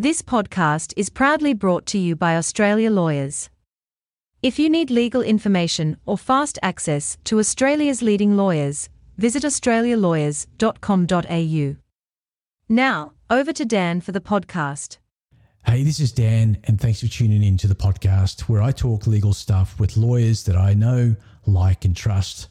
This podcast is proudly brought to you by Australia Lawyers. If you need legal information or fast access to Australia's leading lawyers, visit australialawyers.com.au. Now, over to Dan for the podcast. Hey, this is Dan, and thanks for tuning in to the podcast where I talk legal stuff with lawyers that I know, like, and trust.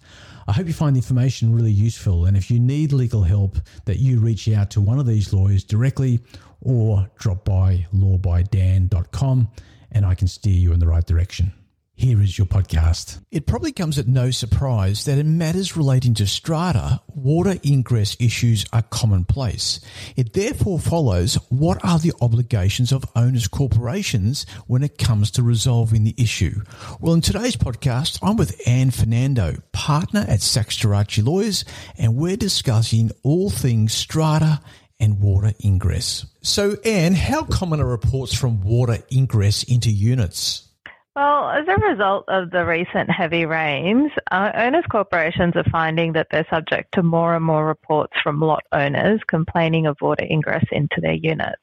I hope you find the information really useful, and if you need legal help, that you reach out to one of these lawyers directly or drop by lawbydan.com and I can steer you in the right direction. Here is your podcast. It probably comes at no surprise that in matters relating to strata, water ingress issues are commonplace. It therefore follows what are the obligations of owners corporations when it comes to resolving the issue. Well, in today's podcast, I'm with Anne Fernando, partner at Sachs Lawyers, and we're discussing all things strata and water ingress. So, Anne, how common are reports from water ingress into units? Well, as a result of the recent heavy rains, uh, owners corporations are finding that they're subject to more and more reports from lot owners complaining of water ingress into their units.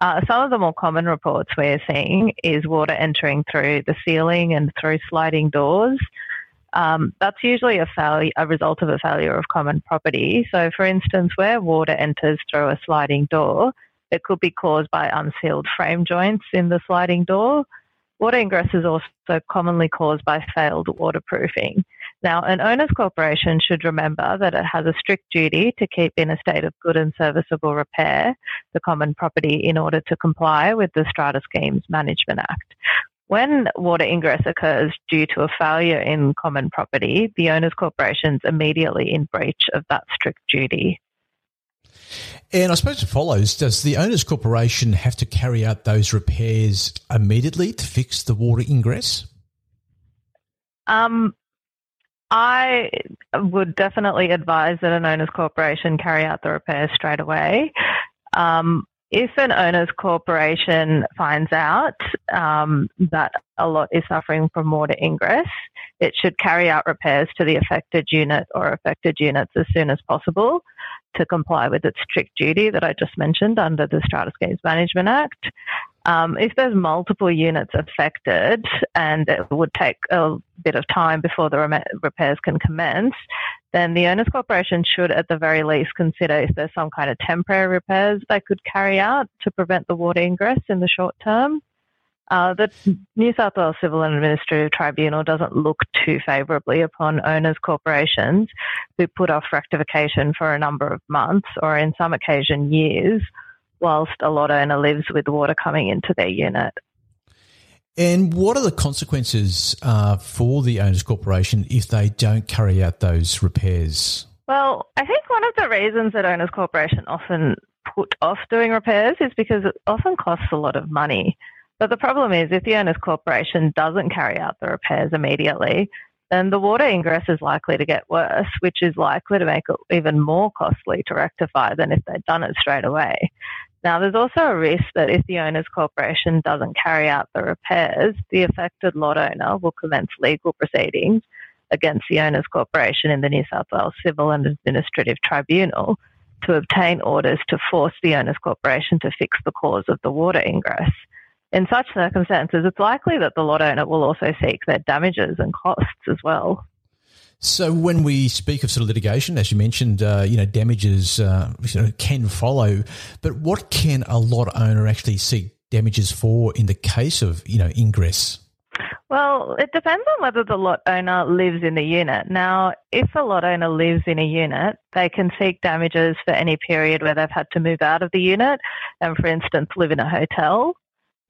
Uh, some of the more common reports we're seeing is water entering through the ceiling and through sliding doors. Um, that's usually a, a result of a failure of common property. So, for instance, where water enters through a sliding door, it could be caused by unsealed frame joints in the sliding door. Water ingress is also commonly caused by failed waterproofing. Now, an owner's corporation should remember that it has a strict duty to keep in a state of good and serviceable repair the common property in order to comply with the Strata Schemes Management Act. When water ingress occurs due to a failure in common property, the owner's corporation is immediately in breach of that strict duty. And I suppose it follows does the owner's corporation have to carry out those repairs immediately to fix the water ingress? Um, I would definitely advise that an owner's corporation carry out the repairs straight away. Um, if an owner's corporation finds out um, that a lot is suffering from water ingress, it should carry out repairs to the affected unit or affected units as soon as possible to comply with its strict duty that I just mentioned under the Strata Schemes Management Act. Um, if there's multiple units affected and it would take a bit of time before the repairs can commence, then the owners corporation should at the very least consider if there's some kind of temporary repairs they could carry out to prevent the water ingress in the short term. Uh, the New South Wales Civil and Administrative Tribunal doesn't look too favourably upon owners corporations who put off rectification for a number of months or in some occasion years whilst a lot owner lives with water coming into their unit. And what are the consequences uh, for the owners corporation if they don't carry out those repairs? Well, I think one of the reasons that owners corporation often put off doing repairs is because it often costs a lot of money. But the problem is if the owners corporation doesn't carry out the repairs immediately, then the water ingress is likely to get worse, which is likely to make it even more costly to rectify than if they'd done it straight away. Now, there's also a risk that if the owner's corporation doesn't carry out the repairs, the affected lot owner will commence legal proceedings against the owner's corporation in the New South Wales Civil and Administrative Tribunal to obtain orders to force the owner's corporation to fix the cause of the water ingress. In such circumstances, it's likely that the lot owner will also seek their damages and costs as well. So when we speak of sort of litigation, as you mentioned, uh, you know, damages uh, can follow, but what can a lot owner actually seek damages for in the case of, you know, ingress? Well, it depends on whether the lot owner lives in the unit. Now, if a lot owner lives in a unit, they can seek damages for any period where they've had to move out of the unit and, for instance, live in a hotel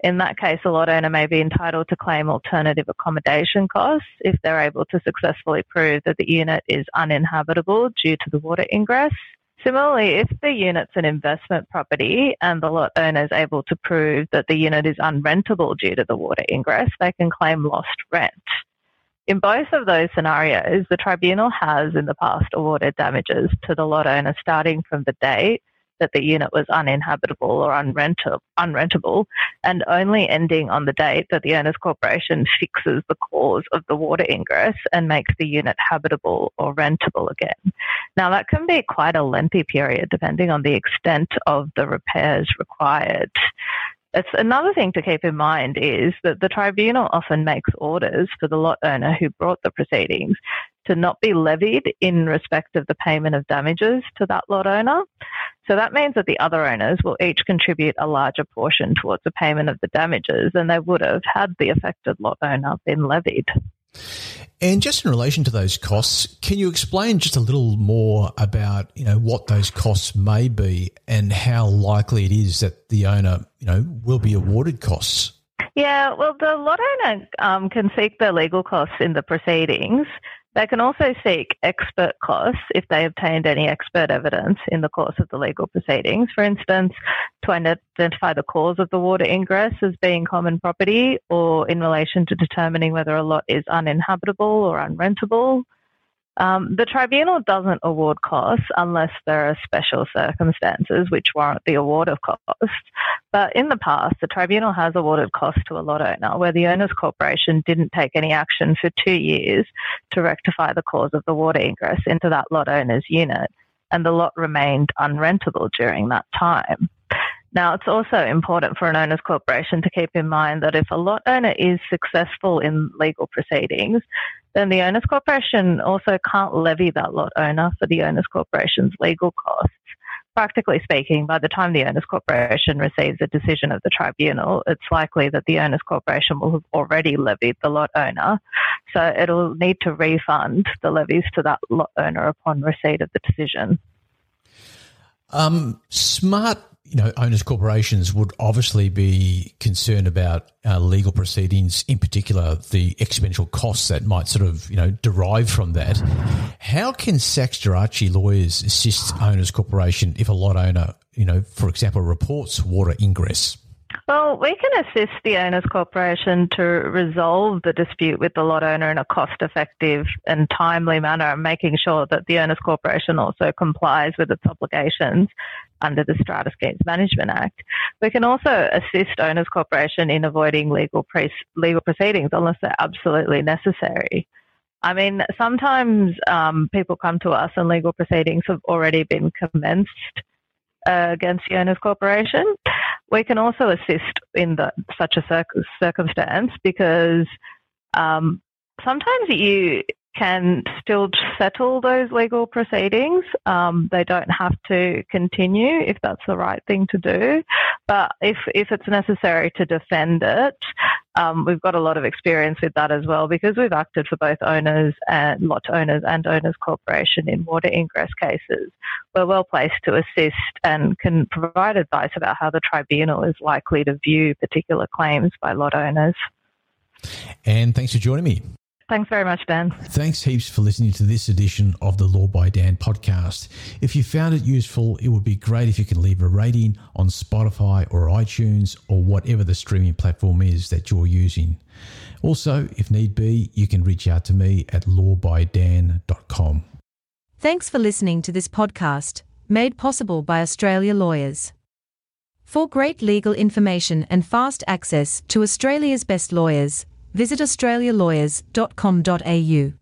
in that case, a lot owner may be entitled to claim alternative accommodation costs if they're able to successfully prove that the unit is uninhabitable due to the water ingress. Similarly, if the unit's an investment property and the lot owner is able to prove that the unit is unrentable due to the water ingress, they can claim lost rent. In both of those scenarios, the tribunal has in the past awarded damages to the lot owner starting from the date that the unit was uninhabitable or unrentable, and only ending on the date that the owner's corporation fixes the cause of the water ingress and makes the unit habitable or rentable again. Now, that can be quite a lengthy period depending on the extent of the repairs required. It's another thing to keep in mind is that the tribunal often makes orders for the lot owner who brought the proceedings to not be levied in respect of the payment of damages to that lot owner. So that means that the other owners will each contribute a larger portion towards the payment of the damages than they would have had the affected lot owner been levied. And just in relation to those costs, can you explain just a little more about you know what those costs may be and how likely it is that the owner you know will be awarded costs? Yeah, well, the lot owner um, can seek their legal costs in the proceedings. They can also seek expert costs if they obtained any expert evidence in the course of the legal proceedings. For instance, to identify the cause of the water ingress as being common property or in relation to determining whether a lot is uninhabitable or unrentable. Um, the tribunal doesn't award costs unless there are special circumstances which warrant the award of costs. But in the past, the tribunal has awarded costs to a lot owner where the owners corporation didn't take any action for two years to rectify the cause of the water ingress into that lot owner's unit, and the lot remained unrentable during that time. Now, it's also important for an owners corporation to keep in mind that if a lot owner is successful in legal proceedings, then the owners corporation also can't levy that lot owner for the owners corporation's legal costs. Practically speaking, by the time the owners corporation receives a decision of the tribunal, it's likely that the owners corporation will have already levied the lot owner. So it'll need to refund the levies to that lot owner upon receipt of the decision. Um, smart you know, owners corporations would obviously be concerned about uh, legal proceedings, in particular the exponential costs that might sort of, you know, derive from that. How can Sachs Gerace lawyers assist owners corporation if a lot owner, you know, for example, reports water ingress? Well, we can assist the owners corporation to resolve the dispute with the lot owner in a cost effective and timely manner, making sure that the owners corporation also complies with its obligations under the Strata Schemes Management Act. We can also assist owners corporation in avoiding legal pre- legal proceedings unless they're absolutely necessary. I mean, sometimes um, people come to us and legal proceedings have already been commenced uh, against the owners corporation. We can also assist in the, such a circumstance because um, sometimes you can still settle those legal proceedings. Um, they don't have to continue if that's the right thing to do. But if, if it's necessary to defend it, um, we've got a lot of experience with that as well because we've acted for both owners and lot owners and owners corporation in water ingress cases. We're well placed to assist and can provide advice about how the tribunal is likely to view particular claims by lot owners. And thanks for joining me. Thanks very much, Dan. Thanks heaps for listening to this edition of the Law by Dan podcast. If you found it useful, it would be great if you could leave a rating on Spotify or iTunes or whatever the streaming platform is that you're using. Also, if need be, you can reach out to me at lawbydan.com. Thanks for listening to this podcast, made possible by Australia Lawyers. For great legal information and fast access to Australia's best lawyers, visit australialawyers.com.au.